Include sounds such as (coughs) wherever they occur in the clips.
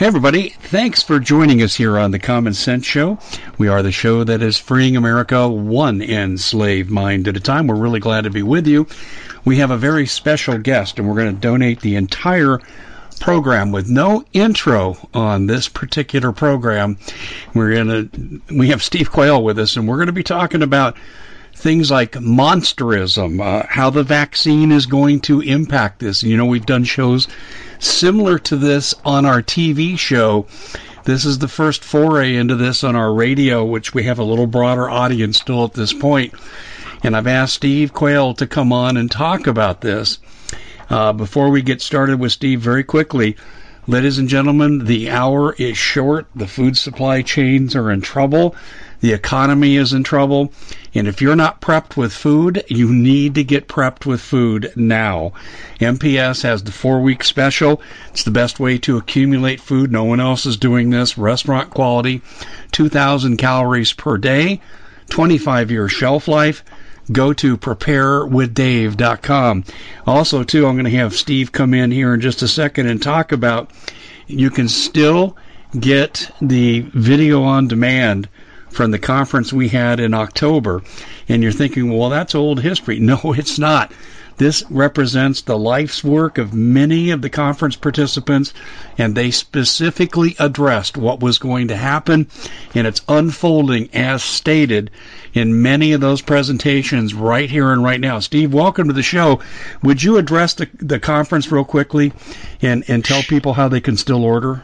Hey, everybody. Thanks for joining us here on the Common Sense Show. We are the show that is freeing America one enslaved mind at a time. We're really glad to be with you. We have a very special guest, and we're going to donate the entire program with no intro on this particular program. We're going to, we have Steve Quayle with us, and we're going to be talking about things like monsterism, uh, how the vaccine is going to impact this. You know, we've done shows similar to this on our TV show. This is the first foray into this on our radio, which we have a little broader audience still at this point. And I've asked Steve Quayle to come on and talk about this. Uh, before we get started with Steve, very quickly, ladies and gentlemen, the hour is short. The food supply chains are in trouble. The economy is in trouble. And if you're not prepped with food, you need to get prepped with food now. MPS has the four week special. It's the best way to accumulate food. No one else is doing this. Restaurant quality, 2,000 calories per day, 25 year shelf life go to preparewithdave.com. Also, too, I'm going to have Steve come in here in just a second and talk about you can still get the video on demand from the conference we had in October, and you're thinking, well, that's old history. (laughs) No, it's not. This represents the life's work of many of the conference participants, and they specifically addressed what was going to happen, and it's unfolding as stated in many of those presentations right here and right now. Steve, welcome to the show. Would you address the, the conference real quickly and, and tell people how they can still order?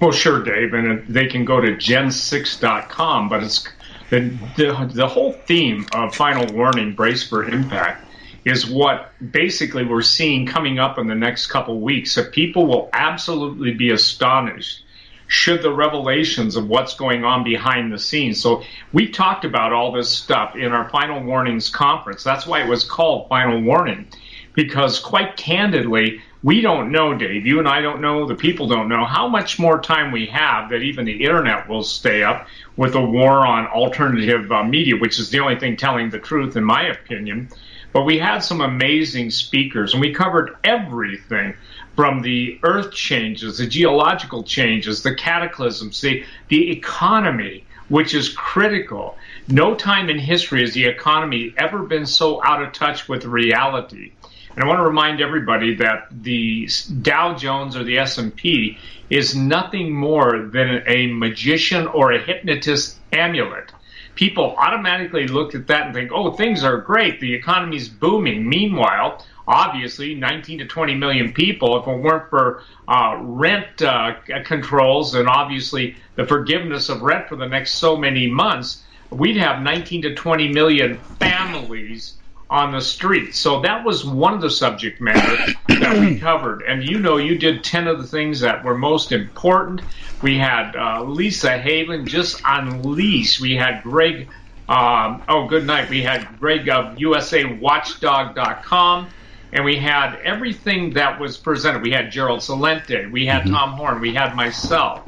Well, sure, Dave, and they can go to gen6.com, but it's the, the, the whole theme of Final Warning Brace for Impact is what basically we're seeing coming up in the next couple weeks. So people will absolutely be astonished should the revelations of what's going on behind the scenes. So we talked about all this stuff in our Final Warnings conference. That's why it was called Final Warning, because quite candidly, we don't know, Dave. You and I don't know. The people don't know how much more time we have that even the internet will stay up with a war on alternative uh, media, which is the only thing telling the truth, in my opinion. But we had some amazing speakers, and we covered everything from the earth changes, the geological changes, the cataclysms, the, the economy, which is critical. No time in history has the economy ever been so out of touch with reality. And I want to remind everybody that the Dow Jones or the S&P is nothing more than a magician or a hypnotist amulet. People automatically look at that and think, "Oh, things are great. The economy's booming." Meanwhile, obviously 19 to 20 million people. If it weren't for uh, rent uh, controls and obviously the forgiveness of rent for the next so many months, we'd have 19 to 20 million families on the street. So that was one of the subject matter that we (coughs) covered. And you know, you did 10 of the things that were most important. We had uh, Lisa Haven just on lease. We had Greg, um, oh, good night. We had Greg of USAWatchdog.com. And we had everything that was presented. We had Gerald Celente. We had mm-hmm. Tom Horn. We had myself.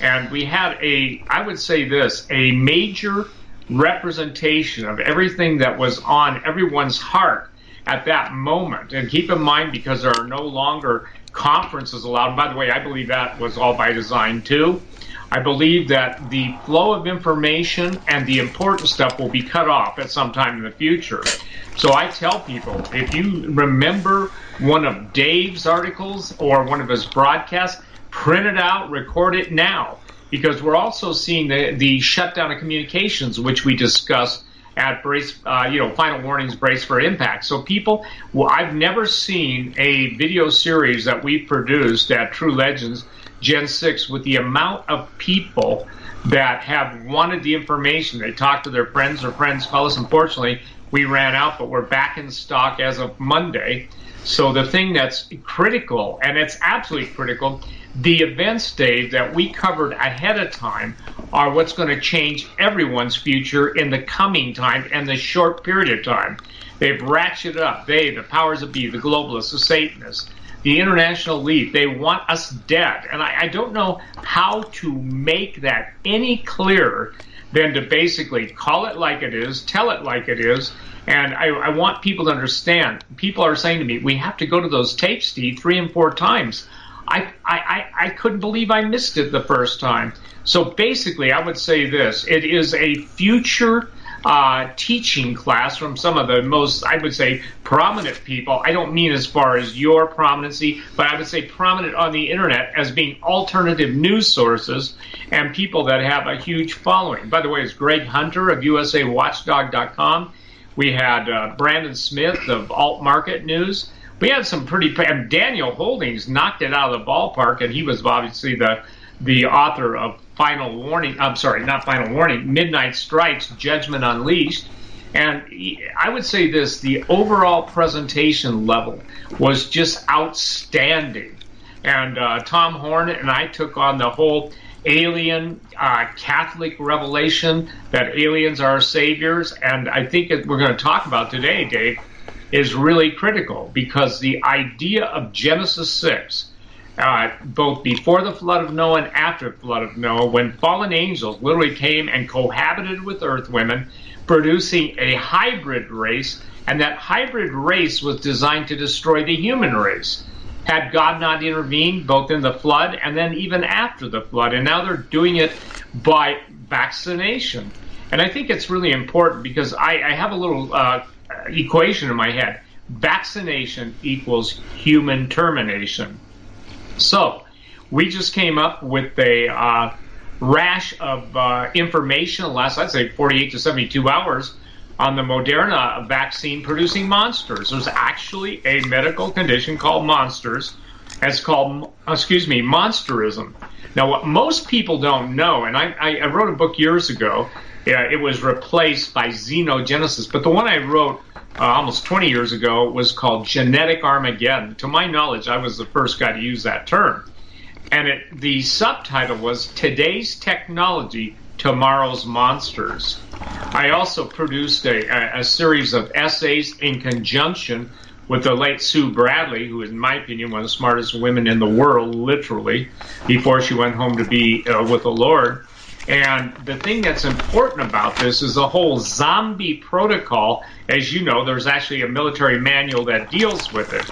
And we had a, I would say this, a major representation of everything that was on everyone's heart at that moment. And keep in mind, because there are no longer conferences allowed, by the way, I believe that was all by design too. I believe that the flow of information and the important stuff will be cut off at some time in the future. So I tell people if you remember one of Dave's articles or one of his broadcasts, print it out, record it now because we're also seeing the, the shutdown of communications, which we discussed at brace, uh, you know, final warnings brace for impact. So people, well, I've never seen a video series that we produced at True Legends Gen 6 with the amount of people that have wanted the information. They talk to their friends, or friends call us. Unfortunately, we ran out, but we're back in stock as of Monday. So the thing that's critical, and it's absolutely critical, the events, Dave, that we covered ahead of time are what's going to change everyone's future in the coming time and the short period of time. They've ratcheted up. They, the powers that be, the globalists, the Satanists, the international elite, they want us dead. And I, I don't know how to make that any clearer than to basically call it like it is, tell it like it is, and I, I, want people to understand. People are saying to me, we have to go to those tapes, Steve, three and four times. I, I, I couldn't believe I missed it the first time. So basically, I would say this it is a future uh, teaching class from some of the most, I would say, prominent people. I don't mean as far as your prominency, but I would say prominent on the internet as being alternative news sources and people that have a huge following. By the way, it's Greg Hunter of USAWatchdog.com. We had uh, Brandon Smith of Alt Market News we had some pretty. Daniel Holdings knocked it out of the ballpark, and he was obviously the the author of Final Warning. I'm sorry, not Final Warning. Midnight Strikes: Judgment Unleashed. And I would say this: the overall presentation level was just outstanding. And uh, Tom Horn and I took on the whole alien uh, Catholic revelation that aliens are saviors, and I think we're going to talk about today, Dave is really critical because the idea of Genesis 6, uh, both before the flood of Noah and after the flood of Noah, when fallen angels literally came and cohabited with earth women, producing a hybrid race, and that hybrid race was designed to destroy the human race. Had God not intervened both in the flood and then even after the flood, and now they're doing it by vaccination. And I think it's really important because I, I have a little uh, equation in my head. Vaccination equals human termination. So, we just came up with a uh, rash of uh, information last, I'd say, 48 to 72 hours on the Moderna vaccine producing monsters. There's actually a medical condition called monsters. It's called, excuse me, monsterism. Now, what most people don't know, and I, I wrote a book years ago, uh, it was replaced by xenogenesis, but the one I wrote uh, almost 20 years ago was called Genetic Armageddon. To my knowledge, I was the first guy to use that term. And it, the subtitle was Today's Technology, Tomorrow's Monsters. I also produced a, a, series of essays in conjunction with the late Sue Bradley, who, in my opinion, one of the smartest women in the world, literally, before she went home to be uh, with the Lord. And the thing that's important about this is the whole zombie protocol. As you know, there's actually a military manual that deals with it.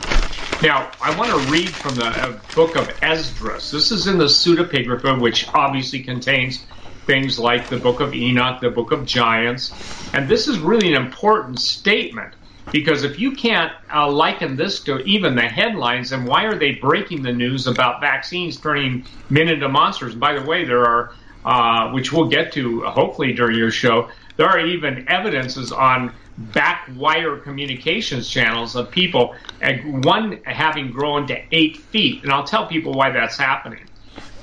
Now, I want to read from the uh, book of Esdras. This is in the pseudepigrapha, which obviously contains things like the book of Enoch, the book of Giants. And this is really an important statement because if you can't uh, liken this to even the headlines, then why are they breaking the news about vaccines turning men into monsters? And by the way, there are uh, which we'll get to hopefully during your show, there are even evidences on back wire communications channels of people, and one having grown to eight feet. And I'll tell people why that's happening.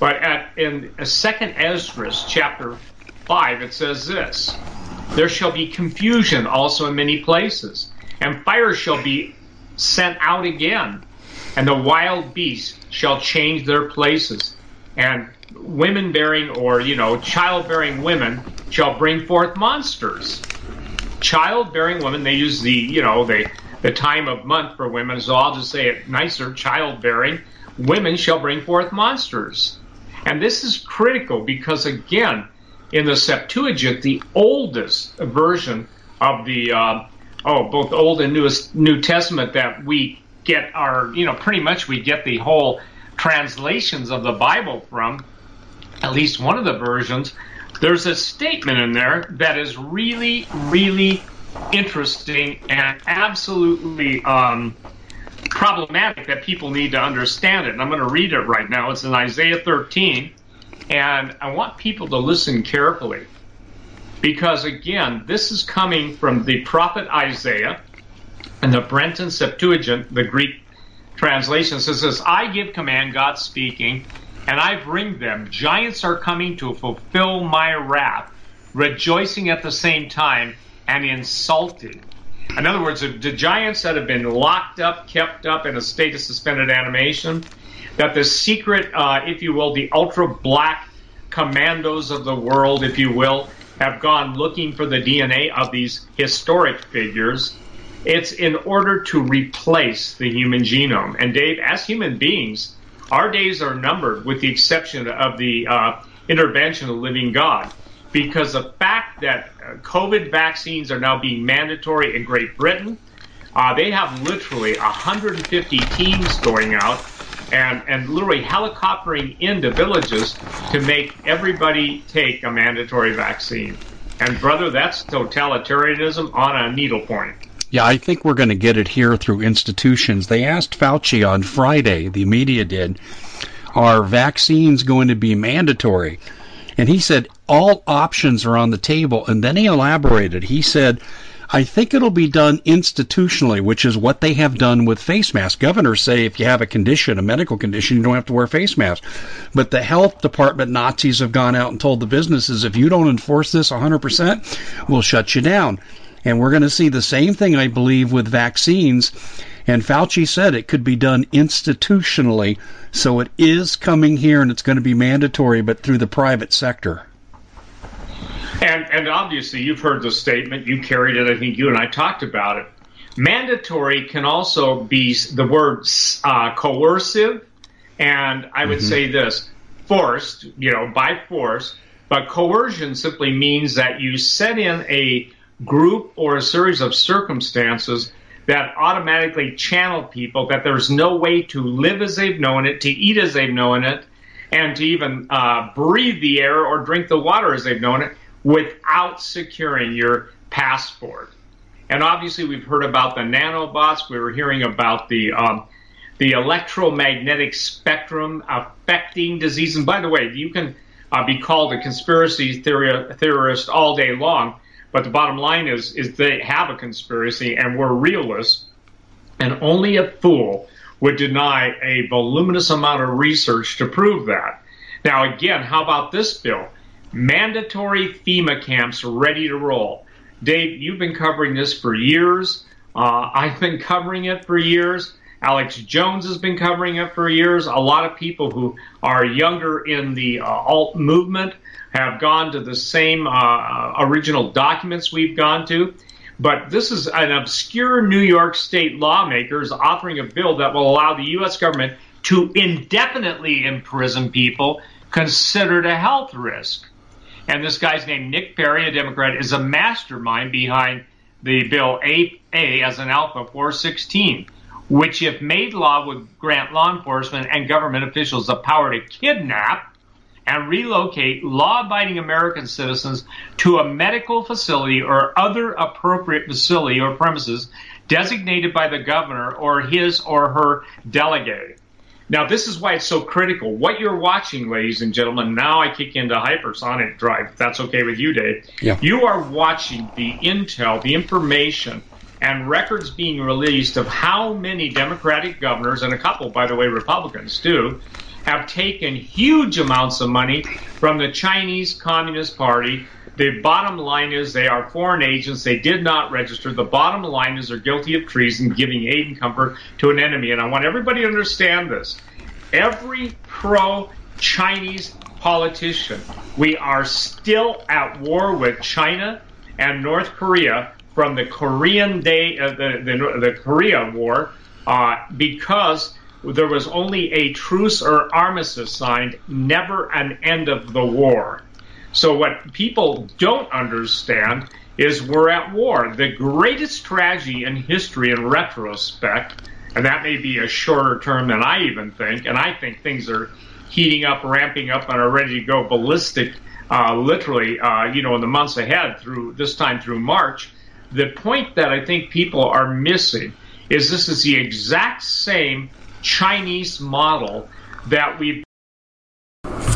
But at, in Second Esdras chapter five, it says this: There shall be confusion also in many places, and fire shall be sent out again, and the wild beasts shall change their places, and women bearing or you know childbearing women shall bring forth monsters childbearing women, they use the, you know, the, the time of month for women, so I'll just say it nicer, childbearing, women shall bring forth monsters. And this is critical because, again, in the Septuagint, the oldest version of the, uh, oh, both Old and Newest, New Testament that we get our, you know, pretty much we get the whole translations of the Bible from, at least one of the versions, there's a statement in there that is really, really interesting and absolutely um, problematic that people need to understand it. And I'm going to read it right now. It's in Isaiah 13, and I want people to listen carefully. Because again, this is coming from the prophet Isaiah and the Brenton Septuagint, the Greek translation says this I give command, God speaking, and I bring them. Giants are coming to fulfill my wrath, rejoicing at the same time and insulted. In other words, the giants that have been locked up, kept up in a state of suspended animation, that the secret, uh, if you will, the ultra black commandos of the world, if you will, have gone looking for the DNA of these historic figures. It's in order to replace the human genome. And Dave, as human beings, our days are numbered with the exception of the uh, intervention of living God. Because the fact that uh, COVID vaccines are now being mandatory in Great Britain, uh, they have literally 150 teams going out and, and literally helicoptering into villages to make everybody take a mandatory vaccine. And brother, that's totalitarianism on a needlepoint. Yeah, I think we're going to get it here through institutions. They asked Fauci on Friday, the media did, are vaccines going to be mandatory? And he said all options are on the table. And then he elaborated. He said, I think it'll be done institutionally, which is what they have done with face masks. Governors say if you have a condition, a medical condition, you don't have to wear face masks. But the health department Nazis have gone out and told the businesses if you don't enforce this 100%, we'll shut you down. And we're going to see the same thing, I believe, with vaccines. And Fauci said it could be done institutionally. So it is coming here and it's going to be mandatory, but through the private sector. And, and obviously, you've heard the statement. You carried it. I think you and I talked about it. Mandatory can also be the word uh, coercive. And I would mm-hmm. say this forced, you know, by force. But coercion simply means that you set in a group or a series of circumstances that automatically channel people that there's no way to live as they've known it, to eat as they've known it, and to even uh, breathe the air or drink the water as they've known it without securing your passport. And obviously, we've heard about the nanobots. We were hearing about the um, the electromagnetic spectrum affecting disease. And by the way, you can uh, be called a conspiracy theorist all day long but the bottom line is, is they have a conspiracy and we're realists, and only a fool would deny a voluminous amount of research to prove that. Now, again, how about this bill? Mandatory FEMA camps ready to roll. Dave, you've been covering this for years. Uh, I've been covering it for years. Alex Jones has been covering it for years. A lot of people who are younger in the uh, alt movement have gone to the same uh, original documents we've gone to. But this is an obscure New York state lawmakers offering a bill that will allow the U.S. government to indefinitely imprison people considered a health risk. And this guy's named Nick Perry, a Democrat, is a mastermind behind the bill 8A as an Alpha 416, which, if made law, would grant law enforcement and government officials the power to kidnap and relocate law abiding American citizens to a medical facility or other appropriate facility or premises designated by the governor or his or her delegate. Now, this is why it's so critical. What you're watching, ladies and gentlemen, now I kick into hypersonic drive. If that's okay with you, Dave. Yeah. You are watching the intel, the information, and records being released of how many Democratic governors, and a couple, by the way, Republicans too, have taken huge amounts of money from the Chinese Communist Party. The bottom line is they are foreign agents. They did not register. The bottom line is they're guilty of treason, giving aid and comfort to an enemy. And I want everybody to understand this. Every pro Chinese politician, we are still at war with China and North Korea from the Korean day, uh, the, the, the Korea War, uh, because there was only a truce or armistice signed, never an end of the war. So what people don't understand is we're at war. The greatest tragedy in history in retrospect, and that may be a shorter term than I even think, and I think things are heating up, ramping up, and are ready to go ballistic, uh, literally, uh, you know, in the months ahead through this time through March. The point that I think people are missing is this is the exact same Chinese model that we've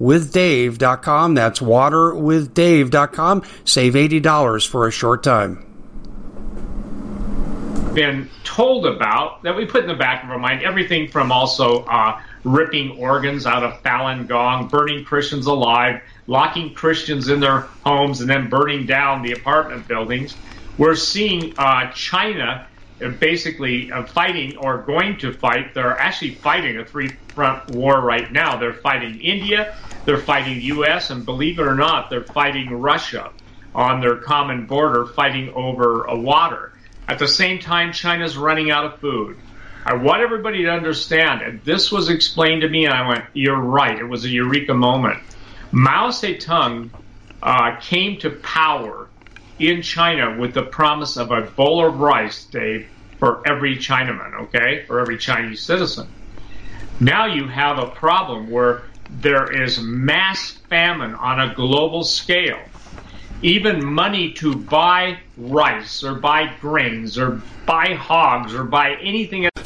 waterwithdave.com. That's waterwithdave.com. Save $80 for a short time. Been told about that we put in the back of our mind everything from also uh, ripping organs out of Falun Gong, burning Christians alive, locking Christians in their homes, and then burning down the apartment buildings. We're seeing uh, China basically uh, fighting or going to fight. They're actually fighting a three front war right now. They're fighting India, they're fighting U.S., and believe it or not, they're fighting Russia on their common border, fighting over water. At the same time, China's running out of food. I want everybody to understand, and this was explained to me, and I went, You're right. It was a eureka moment. Mao Zedong uh, came to power in China with the promise of a bowl of rice, Dave, for every Chinaman, okay, for every Chinese citizen. Now you have a problem where there is mass famine on a global scale. Even money to buy rice or buy grains or buy hogs or buy anything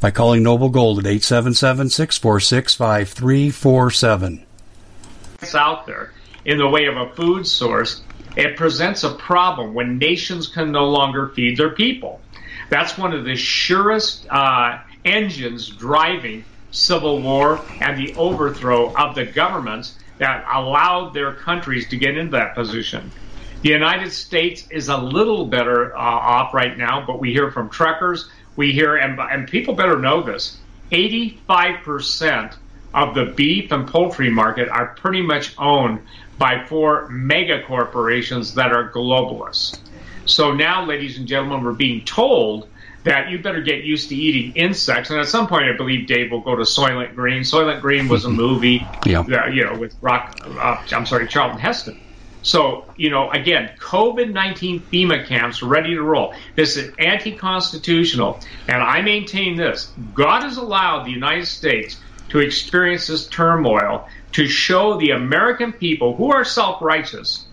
by calling Noble Gold at 877-646-5347. It's out there in the way of a food source. It presents a problem when nations can no longer feed their people. That's one of the surest uh, engines driving civil war and the overthrow of the governments that allowed their countries to get into that position. The United States is a little better uh, off right now, but we hear from truckers, we hear, and, and people better know this 85% of the beef and poultry market are pretty much owned by four mega corporations that are globalists. So now, ladies and gentlemen, we're being told that you better get used to eating insects. And at some point, I believe Dave will go to Soylent Green. Soylent Green was a (laughs) movie, yeah. that, you know, with Rock. Uh, I'm sorry, Charlton Heston. So, you know, again, COVID 19 FEMA camps ready to roll. This is anti constitutional. And I maintain this God has allowed the United States to experience this turmoil to show the American people who are self righteous.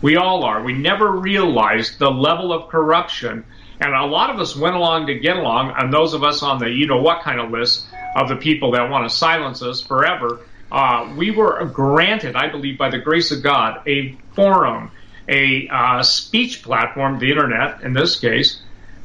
We all are. We never realized the level of corruption and a lot of us went along to get along, and those of us on the you know what kind of list of the people that want to silence us forever, uh, we were granted, I believe, by the grace of God, a forum, a uh, speech platform, the internet in this case,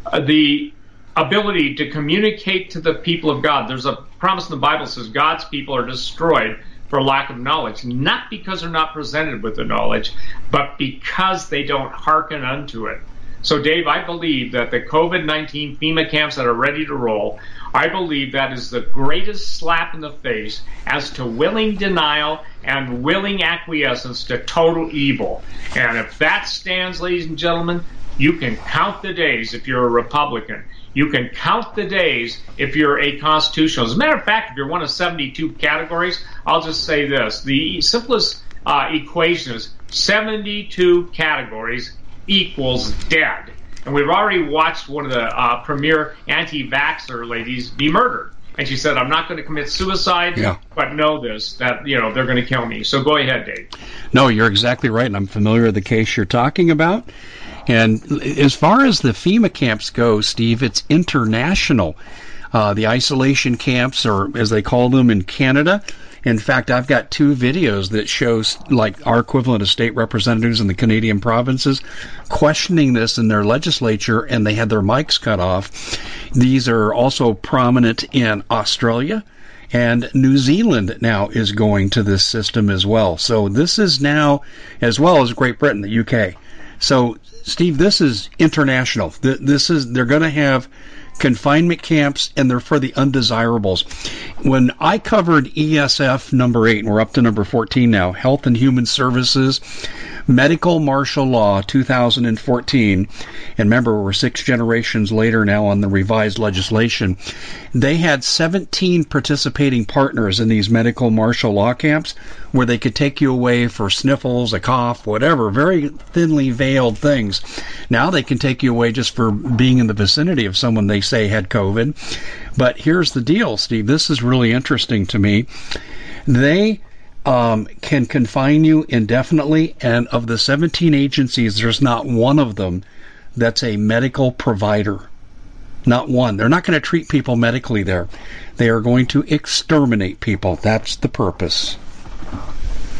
uh, the ability to communicate to the people of God. There's a promise in the Bible says God's people are destroyed for lack of knowledge, not because they're not presented with the knowledge, but because they don't hearken unto it. So, Dave, I believe that the COVID 19 FEMA camps that are ready to roll, I believe that is the greatest slap in the face as to willing denial and willing acquiescence to total evil. And if that stands, ladies and gentlemen, you can count the days if you're a Republican. You can count the days if you're a constitutional. As a matter of fact, if you're one of 72 categories, I'll just say this. The simplest uh, equation is 72 categories equals dead. And we've already watched one of the uh, premier anti-vaxxer ladies be murdered. And she said, I'm not going to commit suicide, yeah. but know this, that, you know, they're going to kill me. So go ahead, Dave. No, you're exactly right. And I'm familiar with the case you're talking about. And as far as the FEMA camps go, Steve, it's international. Uh, the isolation camps, or as they call them in Canada, in fact, I've got two videos that shows like our equivalent of state representatives in the Canadian provinces questioning this in their legislature and they had their mics cut off. These are also prominent in Australia and New Zealand now is going to this system as well. So this is now, as well as Great Britain, the UK. So, Steve, this is international. This is, they're going to have confinement camps, and they're for the undesirables. When I covered ESF number eight, and we're up to number 14 now, Health and Human Services, Medical Martial Law 2014, and remember, we're six generations later now on the revised legislation. They had 17 participating partners in these medical martial law camps where they could take you away for sniffles, a cough, whatever, very thinly veiled things. Now they can take you away just for being in the vicinity of someone they say had COVID. But here's the deal, Steve. This is really interesting to me. They um, can confine you indefinitely, and of the 17 agencies, there's not one of them that's a medical provider. Not one. They're not going to treat people medically there. They are going to exterminate people. That's the purpose.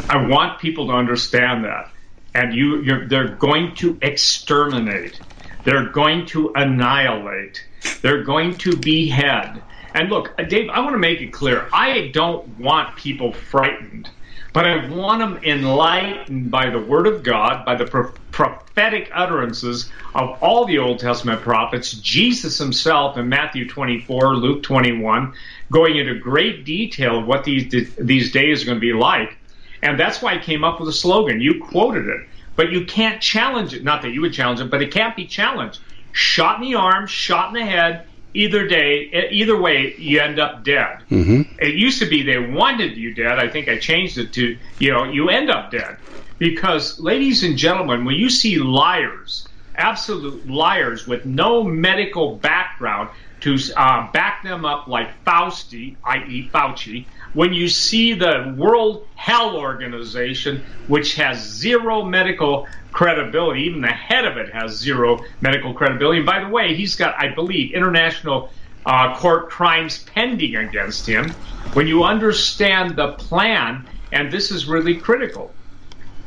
I want people to understand that. And you, they're going to exterminate. They're going to annihilate. They're going to behead. And look, uh, Dave, I want to make it clear. I don't want people frightened, but I want them enlightened by the Word of God, by the pro- prophetic utterances of all the Old Testament prophets, Jesus himself in Matthew 24, Luke 21, going into great detail of what these these days are going to be like. And that's why I came up with a slogan. You quoted it, but you can't challenge it. Not that you would challenge it, but it can't be challenged. Shot in the arm, shot in the head, either day, either way, you end up dead. Mm-hmm. It used to be they wanted you dead. I think I changed it to, you know, you end up dead. Because, ladies and gentlemen, when you see liars, absolute liars with no medical background to uh, back them up like Fauci, i.e., Fauci, when you see the World Health Organization, which has zero medical credibility, even the head of it has zero medical credibility. And by the way, he's got, I believe, international uh, court crimes pending against him. When you understand the plan, and this is really critical,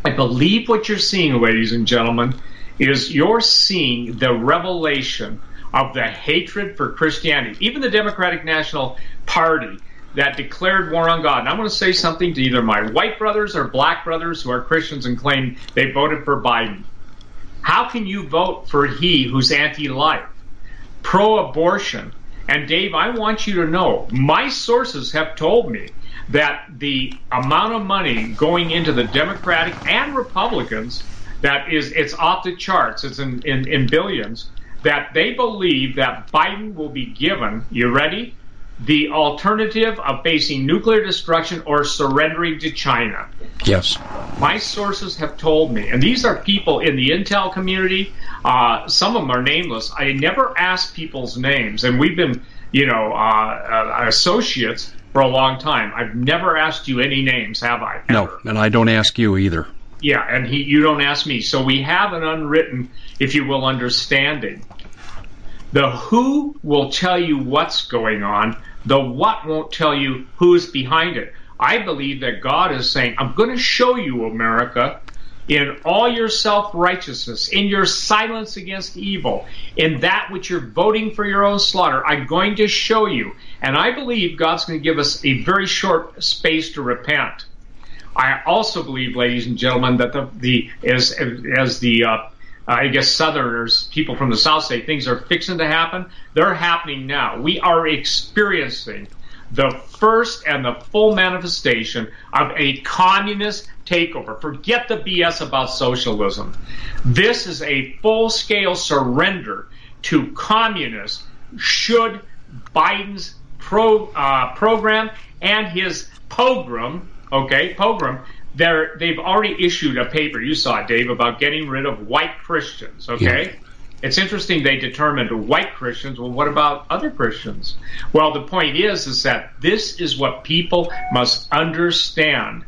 I believe what you're seeing, ladies and gentlemen, is you're seeing the revelation of the hatred for Christianity. Even the Democratic National Party that declared war on God. And I'm going to say something to either my white brothers or black brothers who are Christians and claim they voted for Biden. How can you vote for he who's anti life, pro abortion? And Dave, I want you to know my sources have told me that the amount of money going into the Democratic and Republicans that is it's off the charts. It's in, in, in billions. That they believe that Biden will be given, you ready? the alternative of facing nuclear destruction or surrendering to China. Yes. My sources have told me, and these are people in the intel community. Uh, some of them are nameless. I never ask people's names, and we've been, you know, uh, uh, associates for a long time. I've never asked you any names, have I? Ever? No, and I don't ask you either. Yeah, and he, you don't ask me. So we have an unwritten, if you will, understanding. The who will tell you what's going on. The what won't tell you who's behind it. I believe that God is saying, I'm going to show you, America, in all your self righteousness, in your silence against evil, in that which you're voting for your own slaughter, I'm going to show you. And I believe God's going to give us a very short space to repent. I also believe, ladies and gentlemen, that the, the as as the uh, I guess Southerners, people from the South say things are fixing to happen. They're happening now. We are experiencing the first and the full manifestation of a communist takeover. Forget the BS about socialism. This is a full scale surrender to communists should Biden's pro, uh, program and his pogrom, okay, pogrom, they're, they've already issued a paper, you saw it, Dave, about getting rid of white Christians, okay? Yeah. It's interesting they determined white Christians. Well, what about other Christians? Well, the point is, is that this is what people must understand.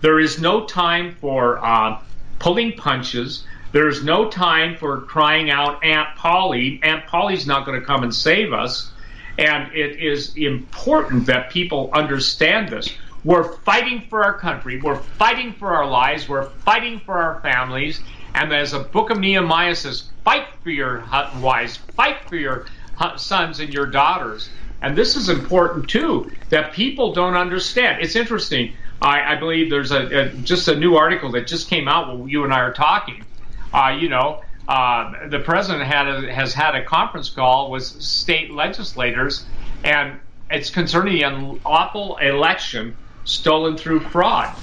There is no time for uh, pulling punches. There's no time for crying out, Aunt Polly. Aunt Polly's not going to come and save us. And it is important that people understand this. We're fighting for our country. We're fighting for our lives. We're fighting for our families. And as the book of Nehemiah says, fight for your wives, fight for your sons and your daughters. And this is important too, that people don't understand. It's interesting. I, I believe there's a, a, just a new article that just came out while you and I are talking. Uh, you know, uh, the president had a, has had a conference call with state legislators, and it's concerning the unlawful election stolen through fraud.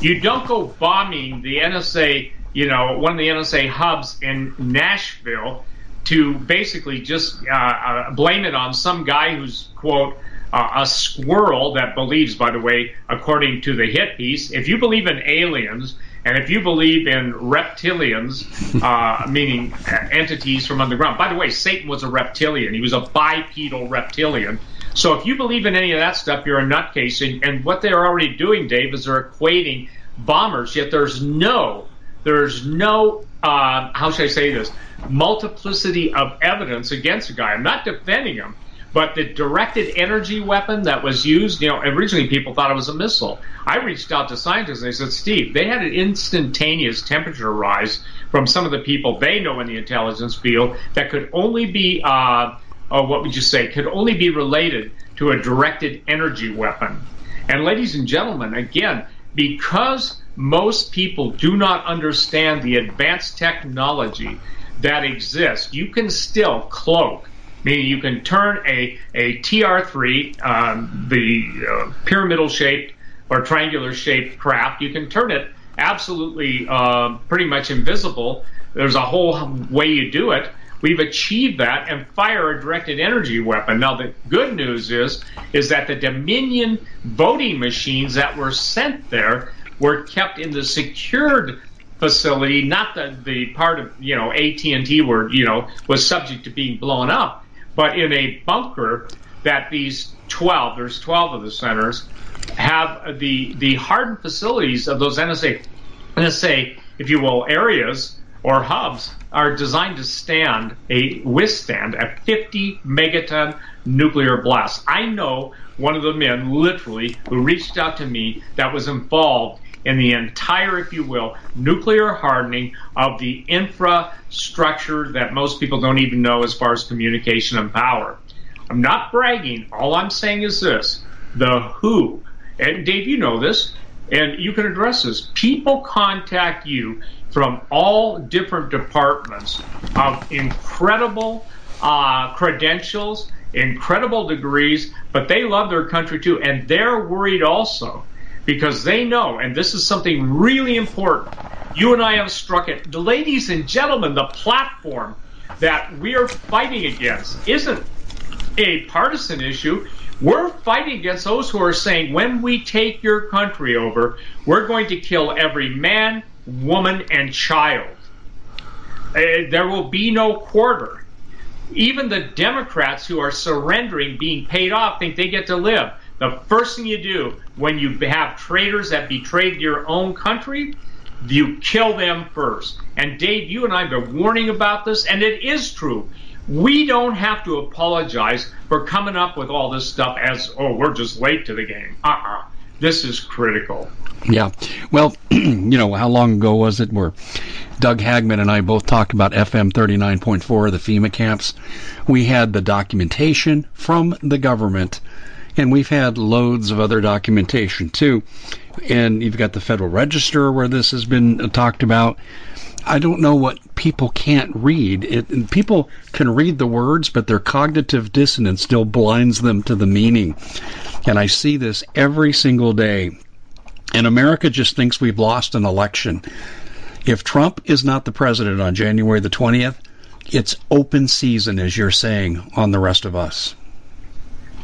You don't go bombing the NSA, you know, one of the NSA hubs in Nashville to basically just uh, uh, blame it on some guy who's, quote, uh, a squirrel that believes, by the way, according to the hit piece, if you believe in aliens and if you believe in reptilians, uh, (laughs) meaning entities from underground, by the way, Satan was a reptilian. He was a bipedal reptilian so if you believe in any of that stuff, you're a nutcase. And, and what they're already doing, Dave, is they're equating bombers. Yet there's no, there's no, uh, how should I say this, multiplicity of evidence against a guy. I'm not defending him, but the directed energy weapon that was used, you know, originally people thought it was a missile. I reached out to scientists and they said, Steve, they had an instantaneous temperature rise from some of the people they know in the intelligence field that could only be uh, or what would you say, could only be related to a directed energy weapon. And ladies and gentlemen, again, because most people do not understand the advanced technology that exists, you can still cloak, meaning you can turn a, a TR3, um, the uh, pyramidal shaped or triangular shaped craft, you can turn it absolutely uh, pretty much invisible. There's a whole way you do it we've achieved that and fire a directed energy weapon. Now the good news is is that the Dominion voting machines that were sent there were kept in the secured facility, not the, the part of you know AT and T where you know was subject to being blown up, but in a bunker that these 12, there's 12 of the centers, have the the hardened facilities of those NSA, NSA, if you will, areas or hubs are designed to stand a withstand a 50 megaton nuclear blast. I know one of the men literally who reached out to me that was involved in the entire, if you will, nuclear hardening of the infrastructure that most people don't even know as far as communication and power. I'm not bragging. All I'm saying is this the WHO, and Dave, you know this, and you can address this. People contact you from all different departments of incredible uh, credentials, incredible degrees, but they love their country too, and they're worried also because they know, and this is something really important. You and I have struck it. The ladies and gentlemen, the platform that we are fighting against isn't a partisan issue. We're fighting against those who are saying, when we take your country over, we're going to kill every man, woman, and child. Uh, there will be no quarter. Even the Democrats who are surrendering, being paid off, think they get to live. The first thing you do when you have traitors that betrayed your own country, you kill them first. And Dave, you and I have been warning about this, and it is true. We don't have to apologize for coming up with all this stuff as, oh, we're just late to the game. Uh uh-uh. uh This is critical. Yeah. Well, (clears throat) you know, how long ago was it where Doug Hagmann and I both talked about FM 39.4, the FEMA camps? We had the documentation from the government and we've had loads of other documentation too. And you've got the Federal Register where this has been uh, talked about. I don't know what people can't read. It, people can read the words, but their cognitive dissonance still blinds them to the meaning. And I see this every single day. And America just thinks we've lost an election. If Trump is not the president on January the 20th, it's open season, as you're saying, on the rest of us.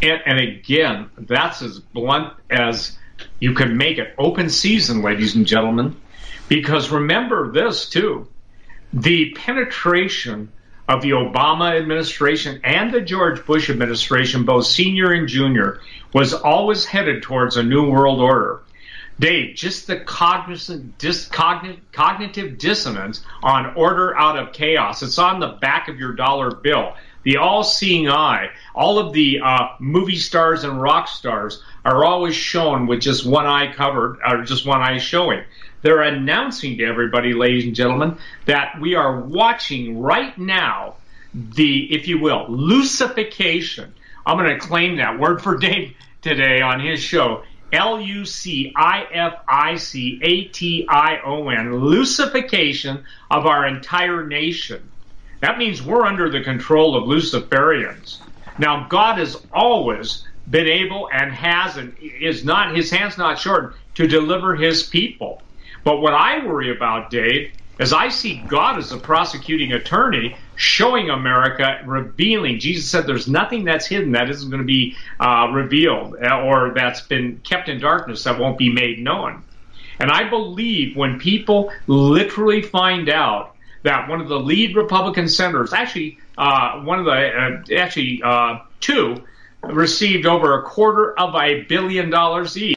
And, and again, that's as blunt as you can make it. Open season, ladies and gentlemen. Because remember this too the penetration of the Obama administration and the George Bush administration, both senior and junior, was always headed towards a new world order. Dave, just the cognizant, dis, cognitive, cognitive dissonance on order out of chaos. It's on the back of your dollar bill the all-seeing eye. All of the uh, movie stars and rock stars are always shown with just one eye covered, or just one eye showing. They're announcing to everybody, ladies and gentlemen, that we are watching right now the, if you will, lucification. I'm going to claim that word for Dave today on his show. L U C I F I C A T I O N, lucification of our entire nation. That means we're under the control of Luciferians. Now, God has always been able and has and is not, his hand's not short to deliver his people. But what I worry about, Dave, is I see God as a prosecuting attorney showing America, revealing. Jesus said there's nothing that's hidden that isn't going to be uh, revealed uh, or that's been kept in darkness that won't be made known. And I believe when people literally find out that one of the lead Republican senators, actually uh, one of the uh, actually uh, two, received over a quarter of a billion dollars each.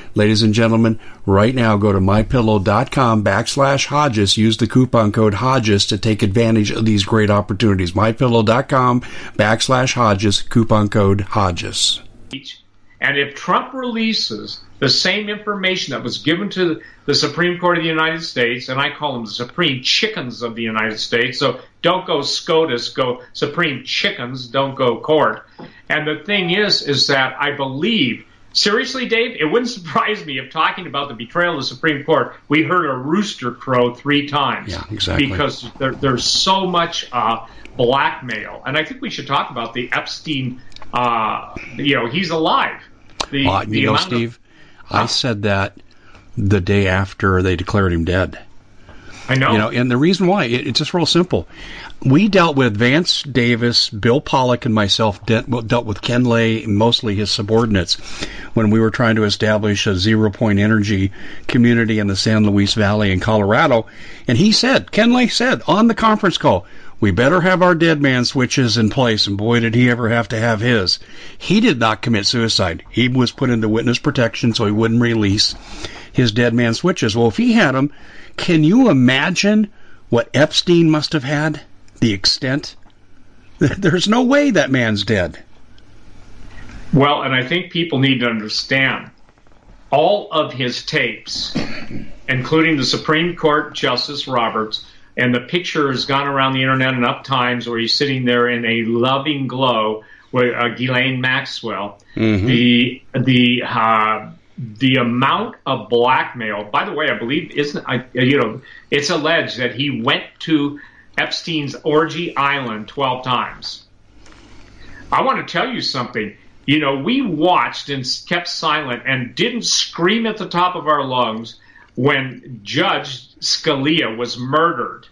Ladies and gentlemen, right now go to mypillow.com backslash Hodges. Use the coupon code Hodges to take advantage of these great opportunities. Mypillow.com backslash Hodges, coupon code Hodges. And if Trump releases the same information that was given to the Supreme Court of the United States, and I call them the Supreme Chickens of the United States, so don't go SCOTUS, go Supreme Chickens, don't go court. And the thing is, is that I believe Seriously, Dave, it wouldn't (laughs) surprise me if talking about the betrayal of the Supreme Court, we heard a rooster crow three times. Yeah, exactly. Because there, there's so much uh, blackmail, and I think we should talk about the Epstein. Uh, you know, he's alive. The, uh, you know, Steve, of, I said that the day after they declared him dead. I know. You know, and the reason why it, it's just real simple. We dealt with Vance Davis, Bill Pollock, and myself dealt, dealt with Ken Lay, mostly his subordinates, when we were trying to establish a zero point energy community in the San Luis Valley in Colorado. And he said, Ken Lay said on the conference call, we better have our dead man switches in place. And boy, did he ever have to have his. He did not commit suicide. He was put into witness protection so he wouldn't release his dead man switches. Well, if he had them, can you imagine what Epstein must have had? The extent? (laughs) There's no way that man's dead. Well, and I think people need to understand all of his tapes, including the Supreme Court Justice Roberts, and the picture has gone around the internet enough times where he's sitting there in a loving glow with uh, Ghislaine Maxwell. Mm-hmm. The the uh, the amount of blackmail. By the way, I believe isn't I you know it's alleged that he went to Epstein's orgy island twelve times. I want to tell you something. You know, we watched and kept silent and didn't scream at the top of our lungs when Judge Scalia was murdered.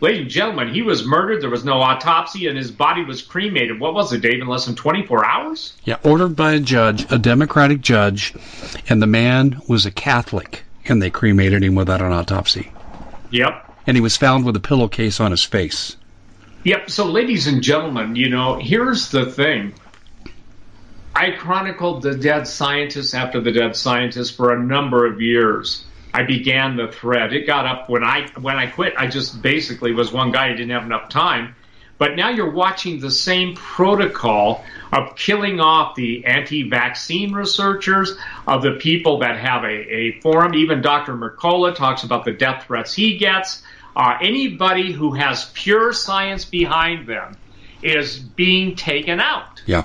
Ladies and gentlemen, he was murdered. There was no autopsy, and his body was cremated. What was it, Dave? In less than 24 hours? Yeah, ordered by a judge, a Democratic judge, and the man was a Catholic, and they cremated him without an autopsy. Yep. And he was found with a pillowcase on his face. Yep. So, ladies and gentlemen, you know, here's the thing. I chronicled the dead scientists after the dead scientists for a number of years. I began the thread. It got up when I when I quit. I just basically was one guy who didn't have enough time. But now you're watching the same protocol of killing off the anti-vaccine researchers, of the people that have a, a forum. Even Dr. Mercola talks about the death threats he gets. Uh, anybody who has pure science behind them is being taken out. Yeah.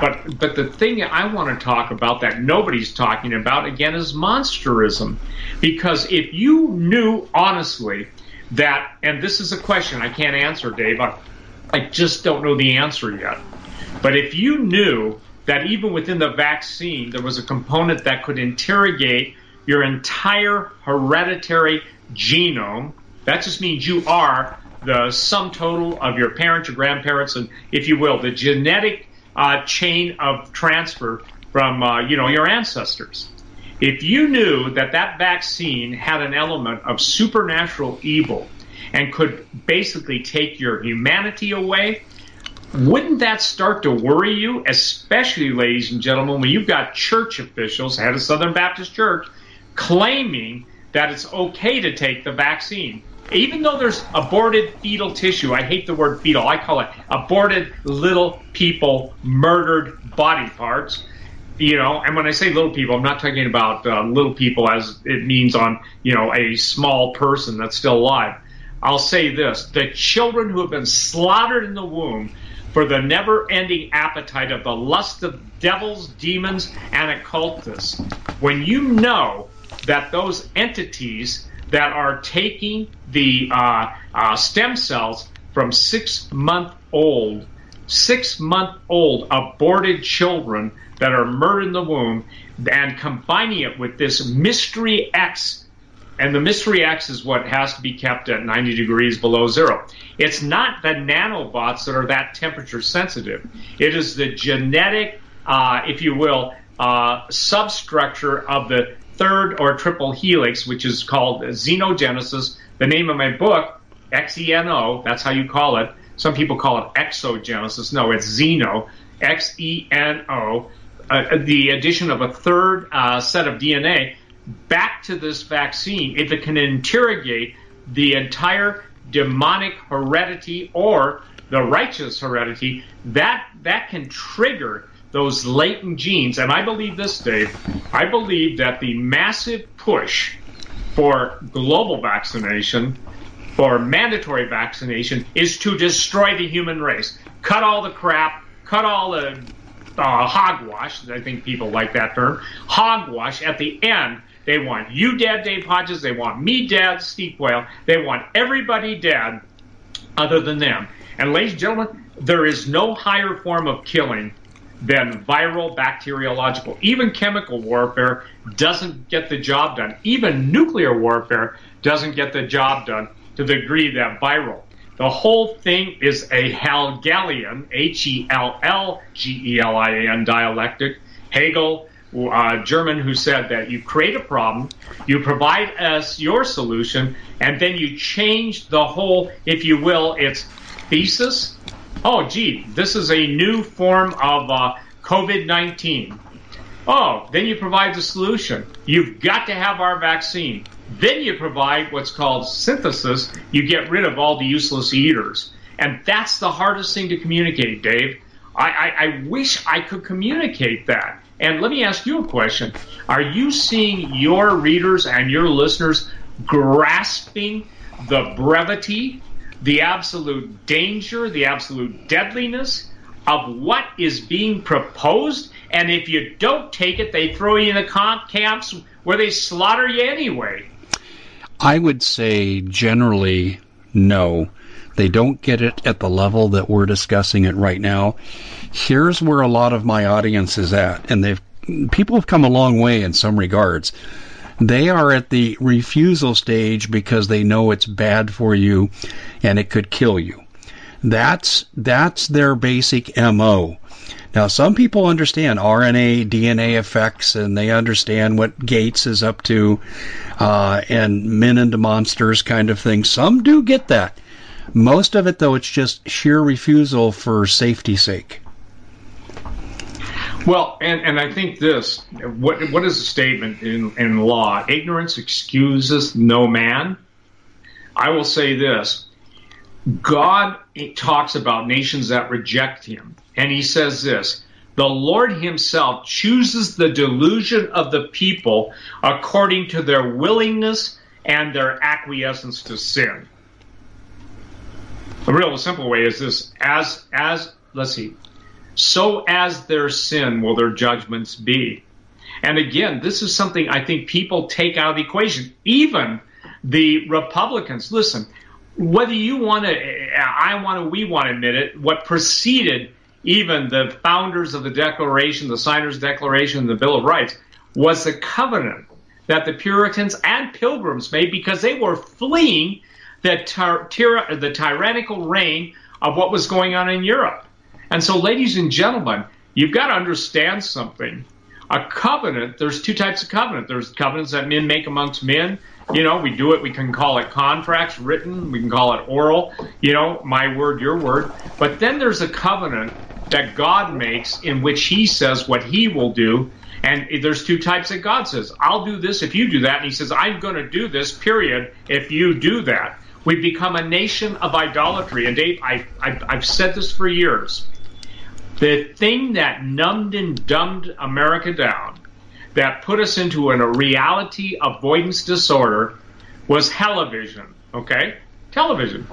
But but the thing I want to talk about that nobody's talking about again is monsterism, because if you knew honestly that, and this is a question I can't answer, Dave. I, I just don't know the answer yet. But if you knew that even within the vaccine there was a component that could interrogate your entire hereditary genome, that just means you are the sum total of your parents, your grandparents, and if you will, the genetic uh, chain of transfer from uh, you know your ancestors. If you knew that that vaccine had an element of supernatural evil and could basically take your humanity away, wouldn't that start to worry you, especially, ladies and gentlemen, when you've got church officials, head of Southern Baptist Church, claiming that it's okay to take the vaccine? Even though there's aborted fetal tissue, I hate the word fetal, I call it aborted little people murdered body parts. You know, and when I say little people, I'm not talking about uh, little people as it means on, you know, a small person that's still alive. I'll say this the children who have been slaughtered in the womb for the never ending appetite of the lust of devils, demons, and occultists. When you know that those entities that are taking the uh, uh, stem cells from six month old, six month old aborted children that are murdered in the womb and combining it with this mystery X. And the mystery X is what has to be kept at 90 degrees below zero. It's not the nanobots that are that temperature sensitive. It is the genetic, uh, if you will, uh, substructure of the third or triple helix, which is called xenogenesis. The name of my book, X-E-N-O, that's how you call it. Some people call it exogenesis. No, it's xeno, X-E-N-O. Uh, the addition of a third uh, set of DNA back to this vaccine, if it can interrogate the entire demonic heredity or the righteous heredity, that that can trigger those latent genes. And I believe this, Dave. I believe that the massive push for global vaccination, for mandatory vaccination, is to destroy the human race. Cut all the crap, cut all the uh, hogwash. I think people like that term. Hogwash. At the end, they want you dead, Dave Hodges. They want me dead, Steve Quayle. They want everybody dead other than them. And ladies and gentlemen, there is no higher form of killing than viral bacteriological. Even chemical warfare doesn't get the job done. Even nuclear warfare doesn't get the job done to the degree that viral. The whole thing is a Hegelian, H E L L G E L I A N dialectic. Hegel, uh, German, who said that you create a problem, you provide us your solution, and then you change the whole, if you will, its thesis. Oh, gee, this is a new form of uh, COVID 19. Oh, then you provide the solution. You've got to have our vaccine. Then you provide what's called synthesis. You get rid of all the useless eaters. And that's the hardest thing to communicate, Dave. I, I, I wish I could communicate that. And let me ask you a question. Are you seeing your readers and your listeners grasping the brevity, the absolute danger, the absolute deadliness of what is being proposed? And if you don't take it, they throw you in the comp camps where they slaughter you anyway. I would say generally no. They don't get it at the level that we're discussing it right now. Here's where a lot of my audience is at, and they've people have come a long way in some regards. They are at the refusal stage because they know it's bad for you and it could kill you. That's that's their basic MO. Now, some people understand RNA, DNA effects, and they understand what Gates is up to, uh, and men into monsters kind of thing. Some do get that. Most of it, though, it's just sheer refusal for safety's sake. Well, and, and I think this what what is the statement in, in law? Ignorance excuses no man. I will say this God talks about nations that reject him. And he says this The Lord himself chooses the delusion of the people according to their willingness and their acquiescence to sin. The real simple way is this as as let's see, so as their sin will their judgments be. And again, this is something I think people take out of the equation. Even the Republicans, listen, whether you want to, I want to, we want to admit it, what preceded even the founders of the Declaration, the signers' declaration, the Bill of Rights, was the covenant that the Puritans and Pilgrims made because they were fleeing the, the tyrannical reign of what was going on in Europe. And so, ladies and gentlemen, you've got to understand something. A covenant, there's two types of covenant. There's covenants that men make amongst men. You know, we do it, we can call it contracts written, we can call it oral, you know, my word, your word. But then there's a covenant that God makes in which He says what He will do. And there's two types that God says, I'll do this if you do that. And He says, I'm going to do this, period, if you do that. We've become a nation of idolatry. And Dave, I, I, I've said this for years. The thing that numbed and dumbed America down, that put us into a reality avoidance disorder, was television. Okay? Television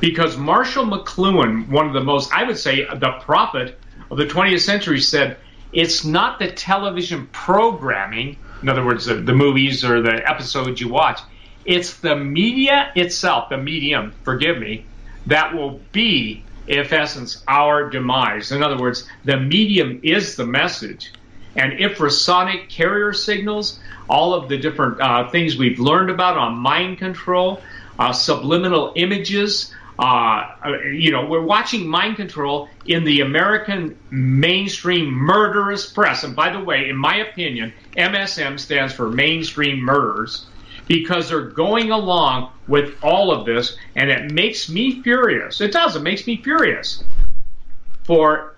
because Marshall McLuhan, one of the most, I would say, the prophet of the 20th century, said it's not the television programming, in other words, the, the movies or the episodes you watch, it's the media itself, the medium, forgive me, that will be, if essence, our demise. In other words, the medium is the message. And infrasonic carrier signals, all of the different uh, things we've learned about on mind control, uh, subliminal images, uh, you know, we're watching mind control in the American mainstream murderous press. And by the way, in my opinion, MSM stands for mainstream murderers because they're going along with all of this, and it makes me furious. It does. It makes me furious for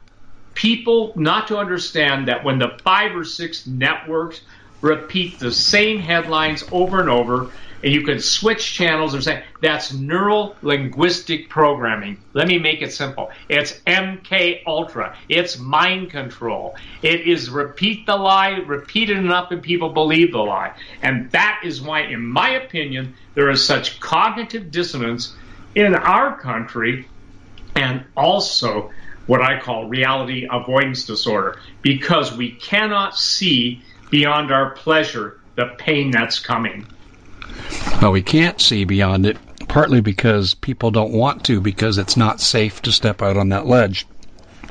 people not to understand that when the five or six networks repeat the same headlines over and over, and you can switch channels or say that's neural linguistic programming. Let me make it simple. It's MK Ultra. It's mind control. It is repeat the lie, repeat it enough and people believe the lie. And that is why, in my opinion, there is such cognitive dissonance in our country and also what I call reality avoidance disorder because we cannot see beyond our pleasure the pain that's coming. Well, we can't see beyond it, partly because people don't want to, because it's not safe to step out on that ledge.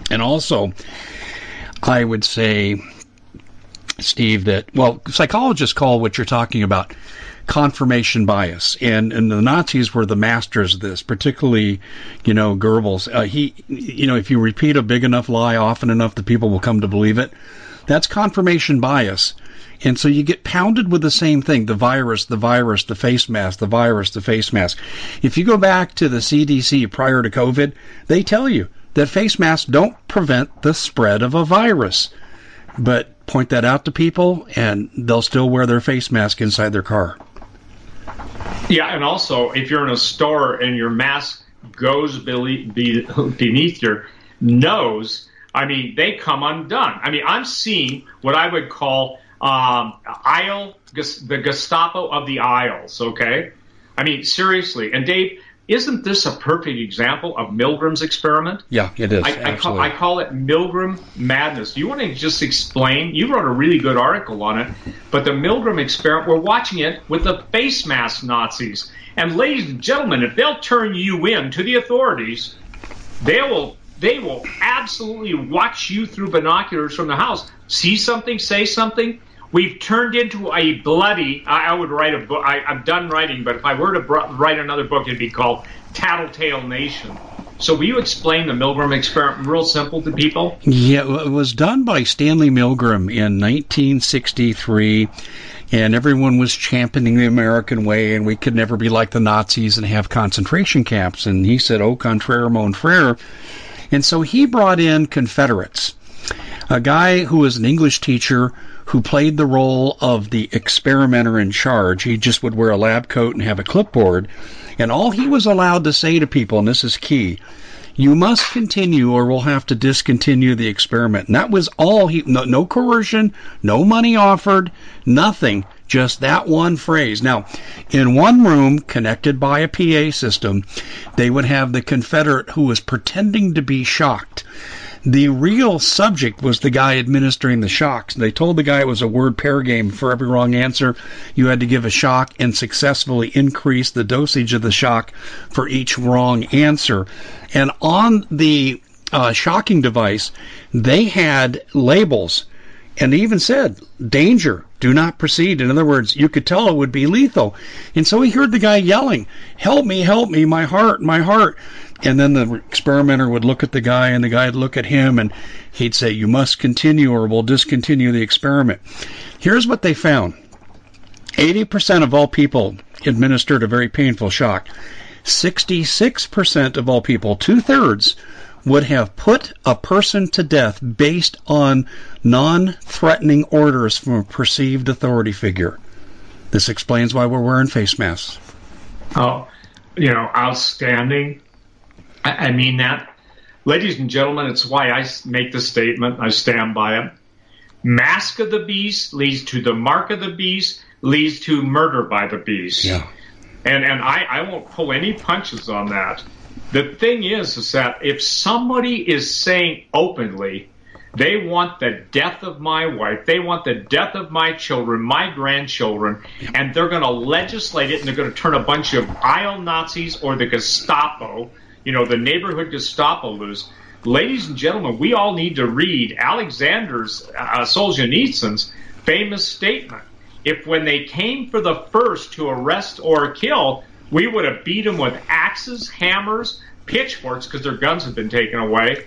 And also, I would say, Steve, that, well, psychologists call what you're talking about confirmation bias, and and the Nazis were the masters of this, particularly, you know, Goebbels. Uh, he, you know, if you repeat a big enough lie often enough, the people will come to believe it. That's confirmation bias. And so you get pounded with the same thing the virus, the virus, the face mask, the virus, the face mask. If you go back to the CDC prior to COVID, they tell you that face masks don't prevent the spread of a virus. But point that out to people, and they'll still wear their face mask inside their car. Yeah, and also if you're in a store and your mask goes beneath your nose, I mean, they come undone. I mean, I'm seeing what I would call um, aisle, the Gestapo of the aisles. Okay, I mean seriously. And Dave, isn't this a perfect example of Milgram's experiment? Yeah, it is. I, I, call, I call, it Milgram madness. Do you want to just explain? You wrote a really good article on it, but the Milgram experiment, we're watching it with the face mask Nazis. And ladies and gentlemen, if they'll turn you in to the authorities, they will they will absolutely watch you through binoculars from the house. See something, say something, We've turned into a bloody. I, I would write a book. I, am done writing, but if I were to br- write another book, it'd be called Tattletale Nation. So, will you explain the Milgram experiment real simple to people? Yeah, it was done by Stanley Milgram in 1963, and everyone was championing the American way, and we could never be like the Nazis and have concentration camps. And he said, "Au contraire, mon frère." And so he brought in Confederates, a guy who was an English teacher who played the role of the experimenter in charge. He just would wear a lab coat and have a clipboard. And all he was allowed to say to people, and this is key, you must continue or we'll have to discontinue the experiment. And that was all he, no, no coercion, no money offered, nothing, just that one phrase. Now, in one room connected by a PA system, they would have the Confederate who was pretending to be shocked. The real subject was the guy administering the shocks. They told the guy it was a word pair game. For every wrong answer, you had to give a shock and successfully increase the dosage of the shock for each wrong answer. And on the uh, shocking device, they had labels and they even said, danger, do not proceed. In other words, you could tell it would be lethal. And so he heard the guy yelling, help me, help me, my heart, my heart. And then the experimenter would look at the guy and the guy would look at him and he'd say, You must continue or we'll discontinue the experiment. Here's what they found 80% of all people administered a very painful shock. 66% of all people, two thirds, would have put a person to death based on non threatening orders from a perceived authority figure. This explains why we're wearing face masks. Oh, you know, outstanding. I, I mean that. Ladies and gentlemen, it's why I make the statement. I stand by it. Mask of the beast leads to the mark of the beast, leads to murder by the beast. Yeah. And and I, I won't pull any punches on that. The thing is, is that if somebody is saying openly, they want the death of my wife. They want the death of my children, my grandchildren, and they're going to legislate it and they're going to turn a bunch of aisle Nazis or the Gestapo you know, the neighborhood Gestapo loose. Ladies and gentlemen, we all need to read Alexander's uh, Solzhenitsyn's famous statement. If when they came for the first to arrest or kill, we would have beat them with axes, hammers, pitchforks because their guns had been taken away.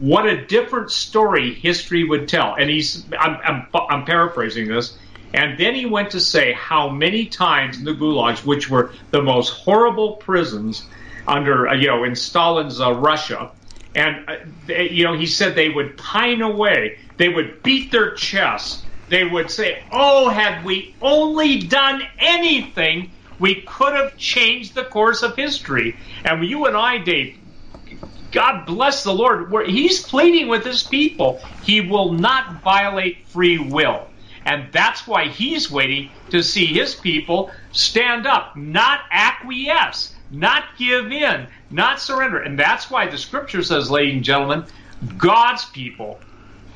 What a different story history would tell. And he's, I'm, I'm, I'm paraphrasing this. And then he went to say how many times in the gulags, which were the most horrible prisons, under uh, you know in Stalin's uh, Russia, and uh, they, you know he said they would pine away, they would beat their chests, they would say, "Oh, had we only done anything, we could have changed the course of history." And you and I, Dave, God bless the Lord. He's pleading with his people. He will not violate free will. And that's why he's waiting to see his people stand up, not acquiesce not give in, not surrender. And that's why the scripture says, ladies and gentlemen, God's people,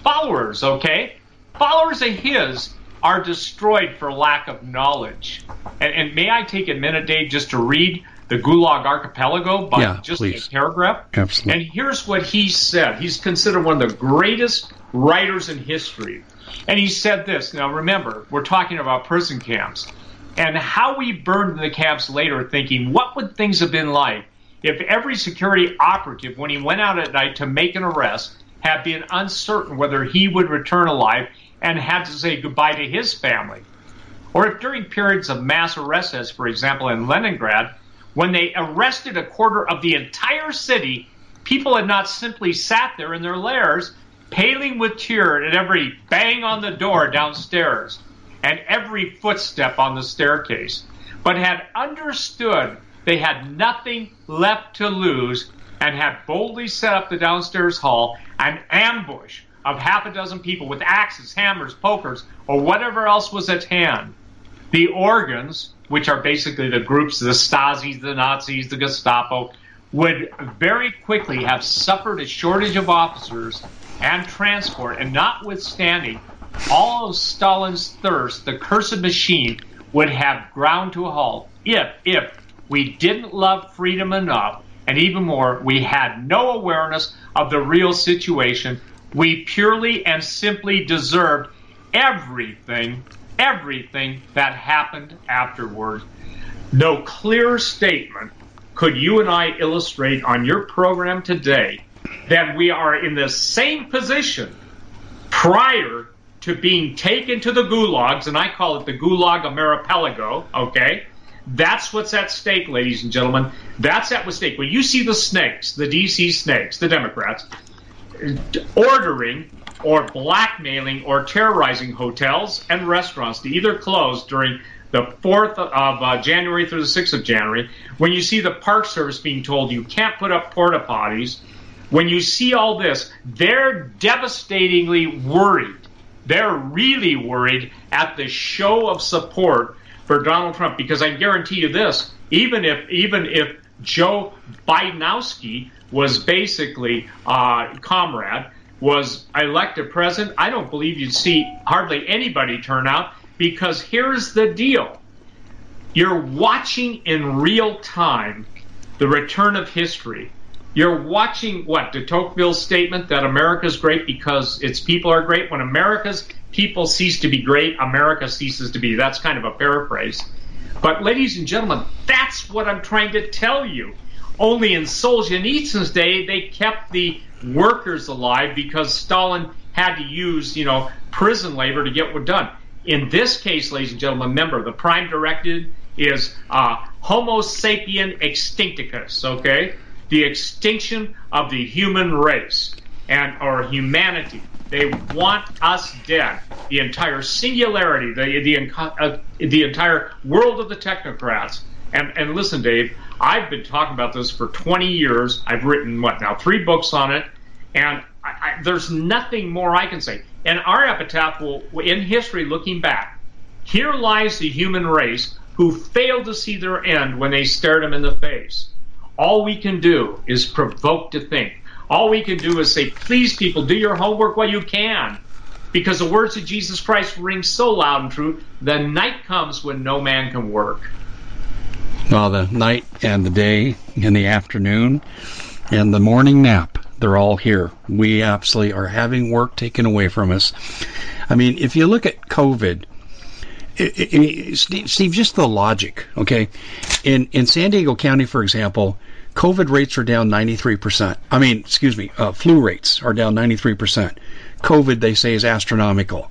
followers, okay? Followers of His are destroyed for lack of knowledge. And, and may I take a minute, Dave, just to read the Gulag Archipelago by yeah, just please. a paragraph? Absolutely. And here's what he said. He's considered one of the greatest writers in history. And he said this. Now remember, we're talking about prison camps and how we burned the camps later thinking, what would things have been like if every security operative, when he went out at night to make an arrest, had been uncertain whether he would return alive and had to say goodbye to his family? Or if during periods of mass arrests, for example in Leningrad, when they arrested a quarter of the entire city, people had not simply sat there in their lairs, paling with tear at every bang on the door downstairs and every footstep on the staircase, but had understood they had nothing left to lose and had boldly set up the downstairs hall an ambush of half a dozen people with axes, hammers, pokers, or whatever else was at hand. The organs, which are basically the groups, the Stasi, the Nazis, the Gestapo, would very quickly have suffered a shortage of officers and transport, and notwithstanding all of Stalin's thirst, the cursed machine would have ground to a halt if, if we didn't love freedom enough, and even more, we had no awareness of the real situation. We purely and simply deserved everything, everything that happened afterward. No clearer statement could you and I illustrate on your program today that we are in the same position prior to being taken to the gulags, and I call it the Gulag Ameripelago, okay? That's what's at stake, ladies and gentlemen. That's at stake. When you see the snakes, the DC snakes, the Democrats, ordering or blackmailing or terrorizing hotels and restaurants to either close during the 4th of uh, January through the 6th of January, when you see the Park Service being told you can't put up porta potties, when you see all this, they're devastatingly worried. They're really worried at the show of support for Donald Trump because I guarantee you this: even if even if Joe Bidenowski was basically uh, comrade was elected president, I don't believe you'd see hardly anybody turn out because here's the deal: you're watching in real time the return of history. You're watching what de Tocqueville's statement that America's great because its people are great. When America's people cease to be great, America ceases to be. That's kind of a paraphrase. But, ladies and gentlemen, that's what I'm trying to tell you. Only in Solzhenitsyn's day, they kept the workers alive because Stalin had to use, you know, prison labor to get what done. In this case, ladies and gentlemen, remember the prime directive is uh, Homo sapien extincticus, okay? The extinction of the human race and or humanity. They want us dead. The entire singularity, the the, uh, the entire world of the technocrats. And and listen, Dave, I've been talking about this for 20 years. I've written what now three books on it, and I, I, there's nothing more I can say. And our epitaph will, in history, looking back, here lies the human race who failed to see their end when they stared them in the face. All we can do is provoke to think. All we can do is say, please, people, do your homework while you can. Because the words of Jesus Christ ring so loud and true, the night comes when no man can work. Well, the night and the day and the afternoon and the morning nap, they're all here. We absolutely are having work taken away from us. I mean, if you look at COVID, it, it, Steve, Steve, just the logic, okay? In in San Diego County, for example, COVID rates are down 93%. I mean, excuse me, uh, flu rates are down 93%. COVID, they say, is astronomical.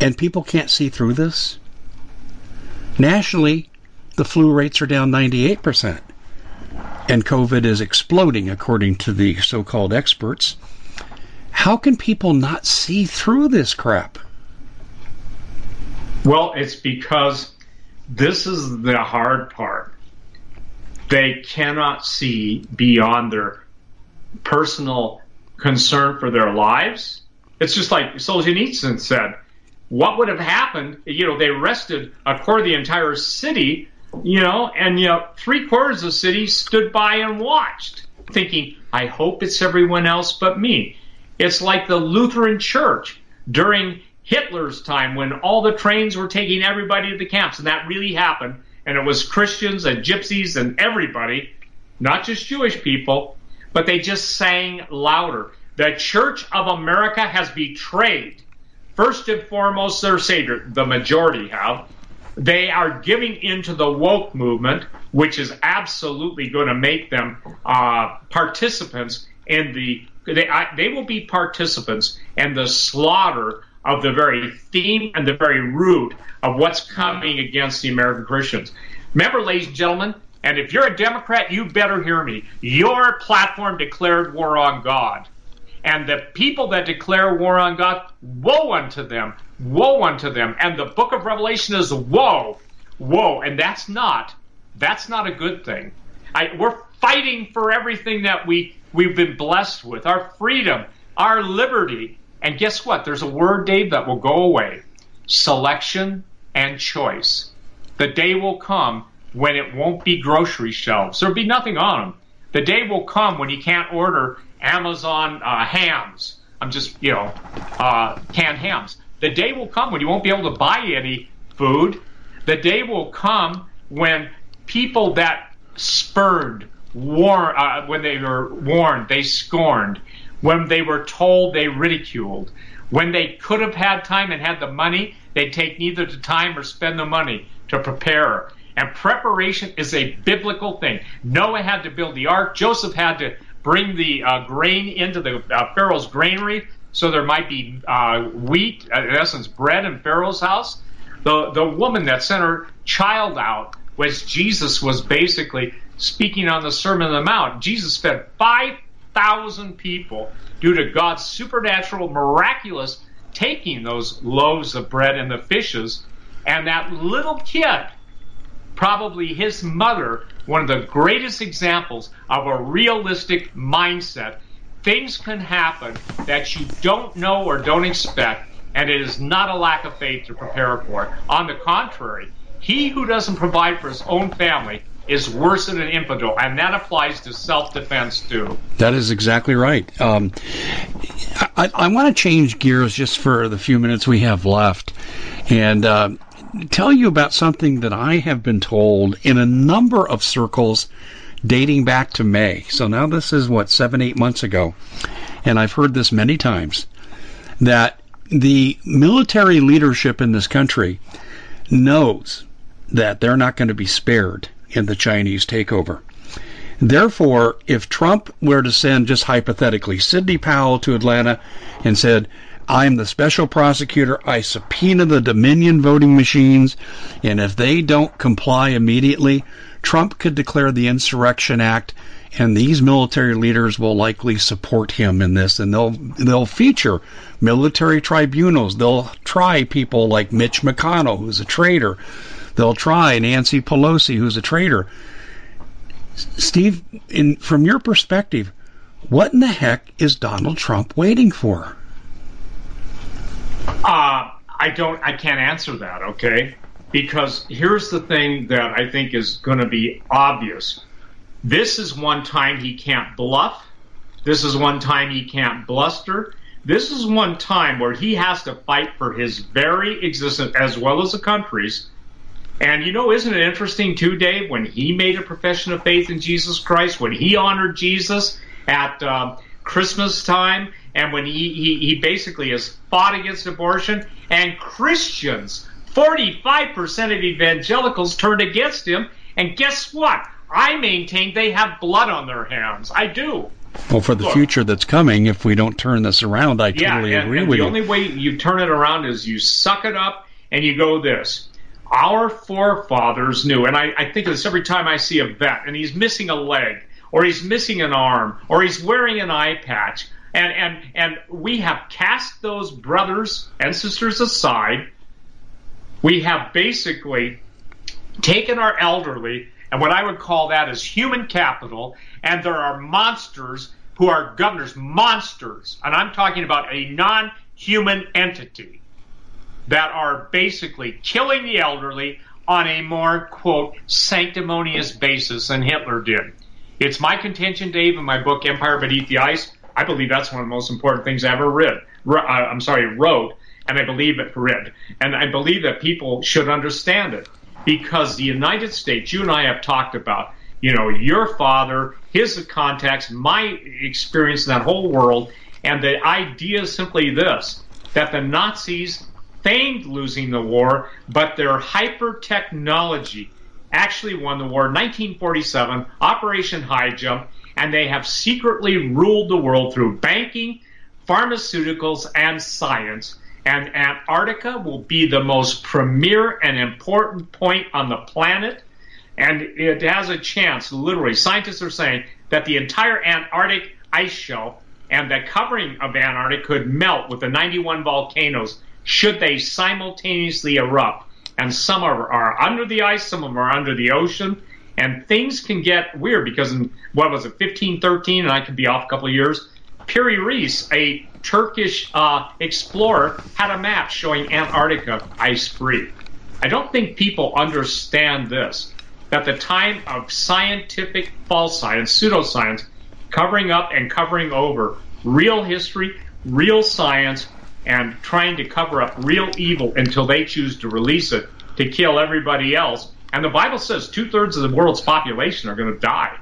And people can't see through this. Nationally, the flu rates are down 98%. And COVID is exploding, according to the so called experts. How can people not see through this crap? Well, it's because this is the hard part they cannot see beyond their personal concern for their lives. It's just like Solzhenitsyn said. What would have happened? You know, they arrested a quarter of the entire city, you know, and you know, three quarters of the city stood by and watched, thinking, I hope it's everyone else but me. It's like the Lutheran Church during Hitler's time when all the trains were taking everybody to the camps, and that really happened. And it was Christians and gypsies and everybody, not just Jewish people, but they just sang louder. The Church of America has betrayed, first and foremost, their Savior. The majority have. They are giving into the woke movement, which is absolutely going to make them uh, participants in the. They, I, they will be participants in the slaughter of the very theme and the very root of what's coming against the American Christians. Remember, ladies and gentlemen, and if you're a Democrat, you better hear me. Your platform declared war on God. And the people that declare war on God, woe unto them, woe unto them. And the book of Revelation is woe, woe. And that's not, that's not a good thing. I, we're fighting for everything that we, we've been blessed with, our freedom, our liberty. And guess what? There's a word, Dave, that will go away. Selection and choice. The day will come when it won't be grocery shelves. There'll be nothing on them. The day will come when you can't order Amazon uh, hams. I'm just, you know, uh, canned hams. The day will come when you won't be able to buy any food. The day will come when people that spurned, war, uh, when they were warned, they scorned. When they were told, they ridiculed. When they could have had time and had the money, they take neither the time or spend the money to prepare. And preparation is a biblical thing. Noah had to build the ark. Joseph had to bring the uh, grain into the uh, Pharaoh's granary so there might be uh, wheat, uh, in essence, bread in Pharaoh's house. The, the woman that sent her child out was Jesus was basically speaking on the Sermon on the Mount. Jesus fed 5,000 people due to God's supernatural, miraculous taking those loaves of bread and the fishes. And that little kid probably his mother, one of the greatest examples of a realistic mindset. Things can happen that you don't know or don't expect, and it is not a lack of faith to prepare for it. On the contrary, he who doesn't provide for his own family is worse than an infidel, and that applies to self-defense too. That is exactly right. Um, I, I want to change gears just for the few minutes we have left, and uh, tell you about something that I have been told in a number of circles dating back to May. So now this is what, seven, eight months ago. And I've heard this many times that the military leadership in this country knows that they're not going to be spared in the Chinese takeover. Therefore, if Trump were to send, just hypothetically, Sidney Powell to Atlanta and said, I'm the special prosecutor. I subpoena the Dominion voting machines, and if they don't comply immediately, Trump could declare the Insurrection Act, and these military leaders will likely support him in this, and they'll they'll feature military tribunals. They'll try people like Mitch McConnell, who's a traitor. They'll try Nancy Pelosi, who's a traitor. Steve, in from your perspective, what in the heck is Donald Trump waiting for? Uh, I don't. I can't answer that. Okay, because here's the thing that I think is going to be obvious. This is one time he can't bluff. This is one time he can't bluster. This is one time where he has to fight for his very existence as well as the country's. And you know, isn't it interesting too, Dave, when he made a profession of faith in Jesus Christ, when he honored Jesus at uh, Christmas time, and when he, he, he basically has fought against abortion, and Christians, 45% of evangelicals turned against him, and guess what? I maintain they have blood on their hands. I do. Well, for the Look, future that's coming, if we don't turn this around, I yeah, totally and, agree and with the you. The only way you turn it around is you suck it up and you go this. Our forefathers knew, and I, I think of this every time I see a vet and he's missing a leg, or he's missing an arm, or he's wearing an eye patch. And, and, and we have cast those brothers and sisters aside. We have basically taken our elderly, and what I would call that is human capital, and there are monsters who are governors, monsters, and I'm talking about a non human entity that are basically killing the elderly on a more, quote, sanctimonious basis than Hitler did. It's my contention, Dave, in my book Empire Beneath the Ice, I believe that's one of the most important things I ever read. Uh, I'm sorry, wrote, and I believe it read. And I believe that people should understand it because the United States, you and I have talked about, you know, your father, his contacts, my experience in that whole world, and the idea is simply this that the Nazis feigned losing the war, but their hyper technology actually won the war. 1947, Operation High Jump, and they have secretly ruled the world through banking, pharmaceuticals, and science. And Antarctica will be the most premier and important point on the planet. And it has a chance, literally, scientists are saying that the entire Antarctic ice shelf and the covering of Antarctica could melt with the 91 volcanoes should they simultaneously erupt. And some are, are under the ice, some of them are under the ocean. And things can get weird because in, what was it, 1513, and I could be off a couple of years, Piri Reis, a Turkish uh, explorer, had a map showing Antarctica ice free. I don't think people understand this that the time of scientific false science, pseudoscience, covering up and covering over real history, real science, and trying to cover up real evil until they choose to release it to kill everybody else. And the Bible says two thirds of the world's population are going to die.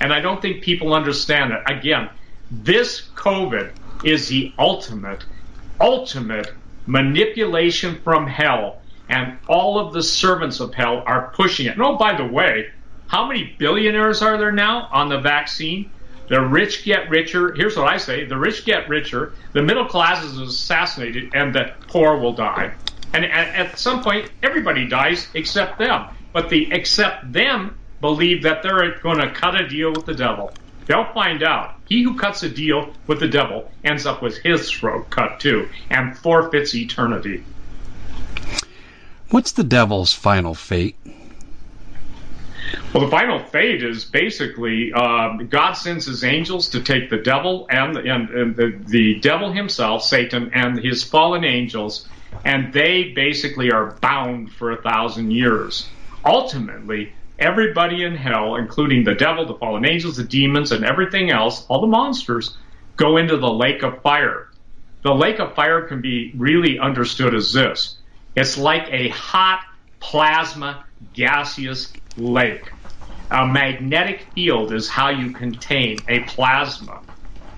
And I don't think people understand it. Again, this COVID is the ultimate, ultimate manipulation from hell. And all of the servants of hell are pushing it. And oh, by the way, how many billionaires are there now on the vaccine? The rich get richer. Here's what I say the rich get richer, the middle class is assassinated, and the poor will die. And at, at some point, everybody dies except them. But the except them believe that they're going to cut a deal with the devil. They'll find out. He who cuts a deal with the devil ends up with his throat cut too and forfeits eternity. What's the devil's final fate? Well, the final fate is basically uh, God sends his angels to take the devil and, and, and the, the devil himself, Satan, and his fallen angels, and they basically are bound for a thousand years. Ultimately, everybody in hell, including the devil, the fallen angels, the demons, and everything else, all the monsters, go into the lake of fire. The lake of fire can be really understood as this it's like a hot plasma gaseous lake. A magnetic field is how you contain a plasma.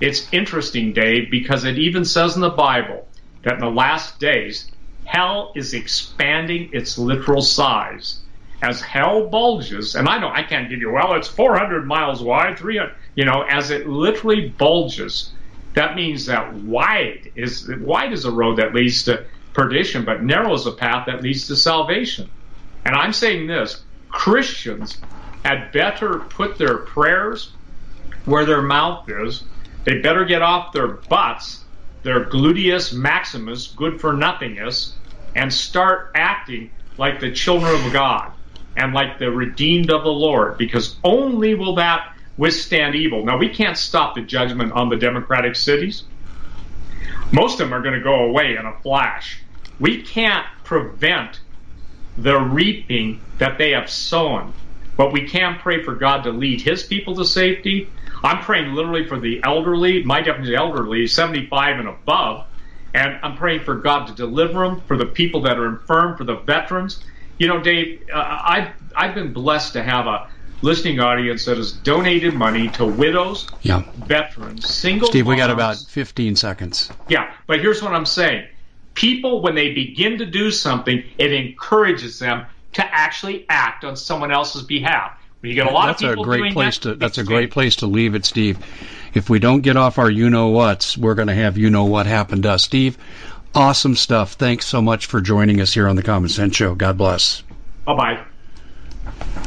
It's interesting, Dave, because it even says in the Bible that in the last days, hell is expanding its literal size. As hell bulges, and I know I can't give you, well, it's 400 miles wide, 300, you know, as it literally bulges, that means that wide is wide is a road that leads to perdition, but narrow is a path that leads to salvation. And I'm saying this Christians had better put their prayers where their mouth is. They better get off their butts, their gluteus maximus, good for nothingness, and start acting like the children of God and like the redeemed of the Lord, because only will that withstand evil. Now, we can't stop the judgment on the democratic cities. Most of them are going to go away in a flash. We can't prevent the reaping that they have sown. But we can pray for God to lead His people to safety. I'm praying literally for the elderly. My definition of elderly is 75 and above. And I'm praying for God to deliver them, for the people that are infirm, for the veterans. You know, Dave, uh, I've, I've been blessed to have a listening audience that has donated money to widows, yeah. veterans, single Steve, moms. we got about 15 seconds. Yeah, but here's what I'm saying people, when they begin to do something, it encourages them to actually act on someone else's behalf. When you get a lot that's of people a great doing place that, to that's a great place to leave it, Steve. If we don't get off our you know whats, we're going to have you know what happened to us. Steve, awesome stuff. Thanks so much for joining us here on the Common Sense Show. God bless. Bye bye.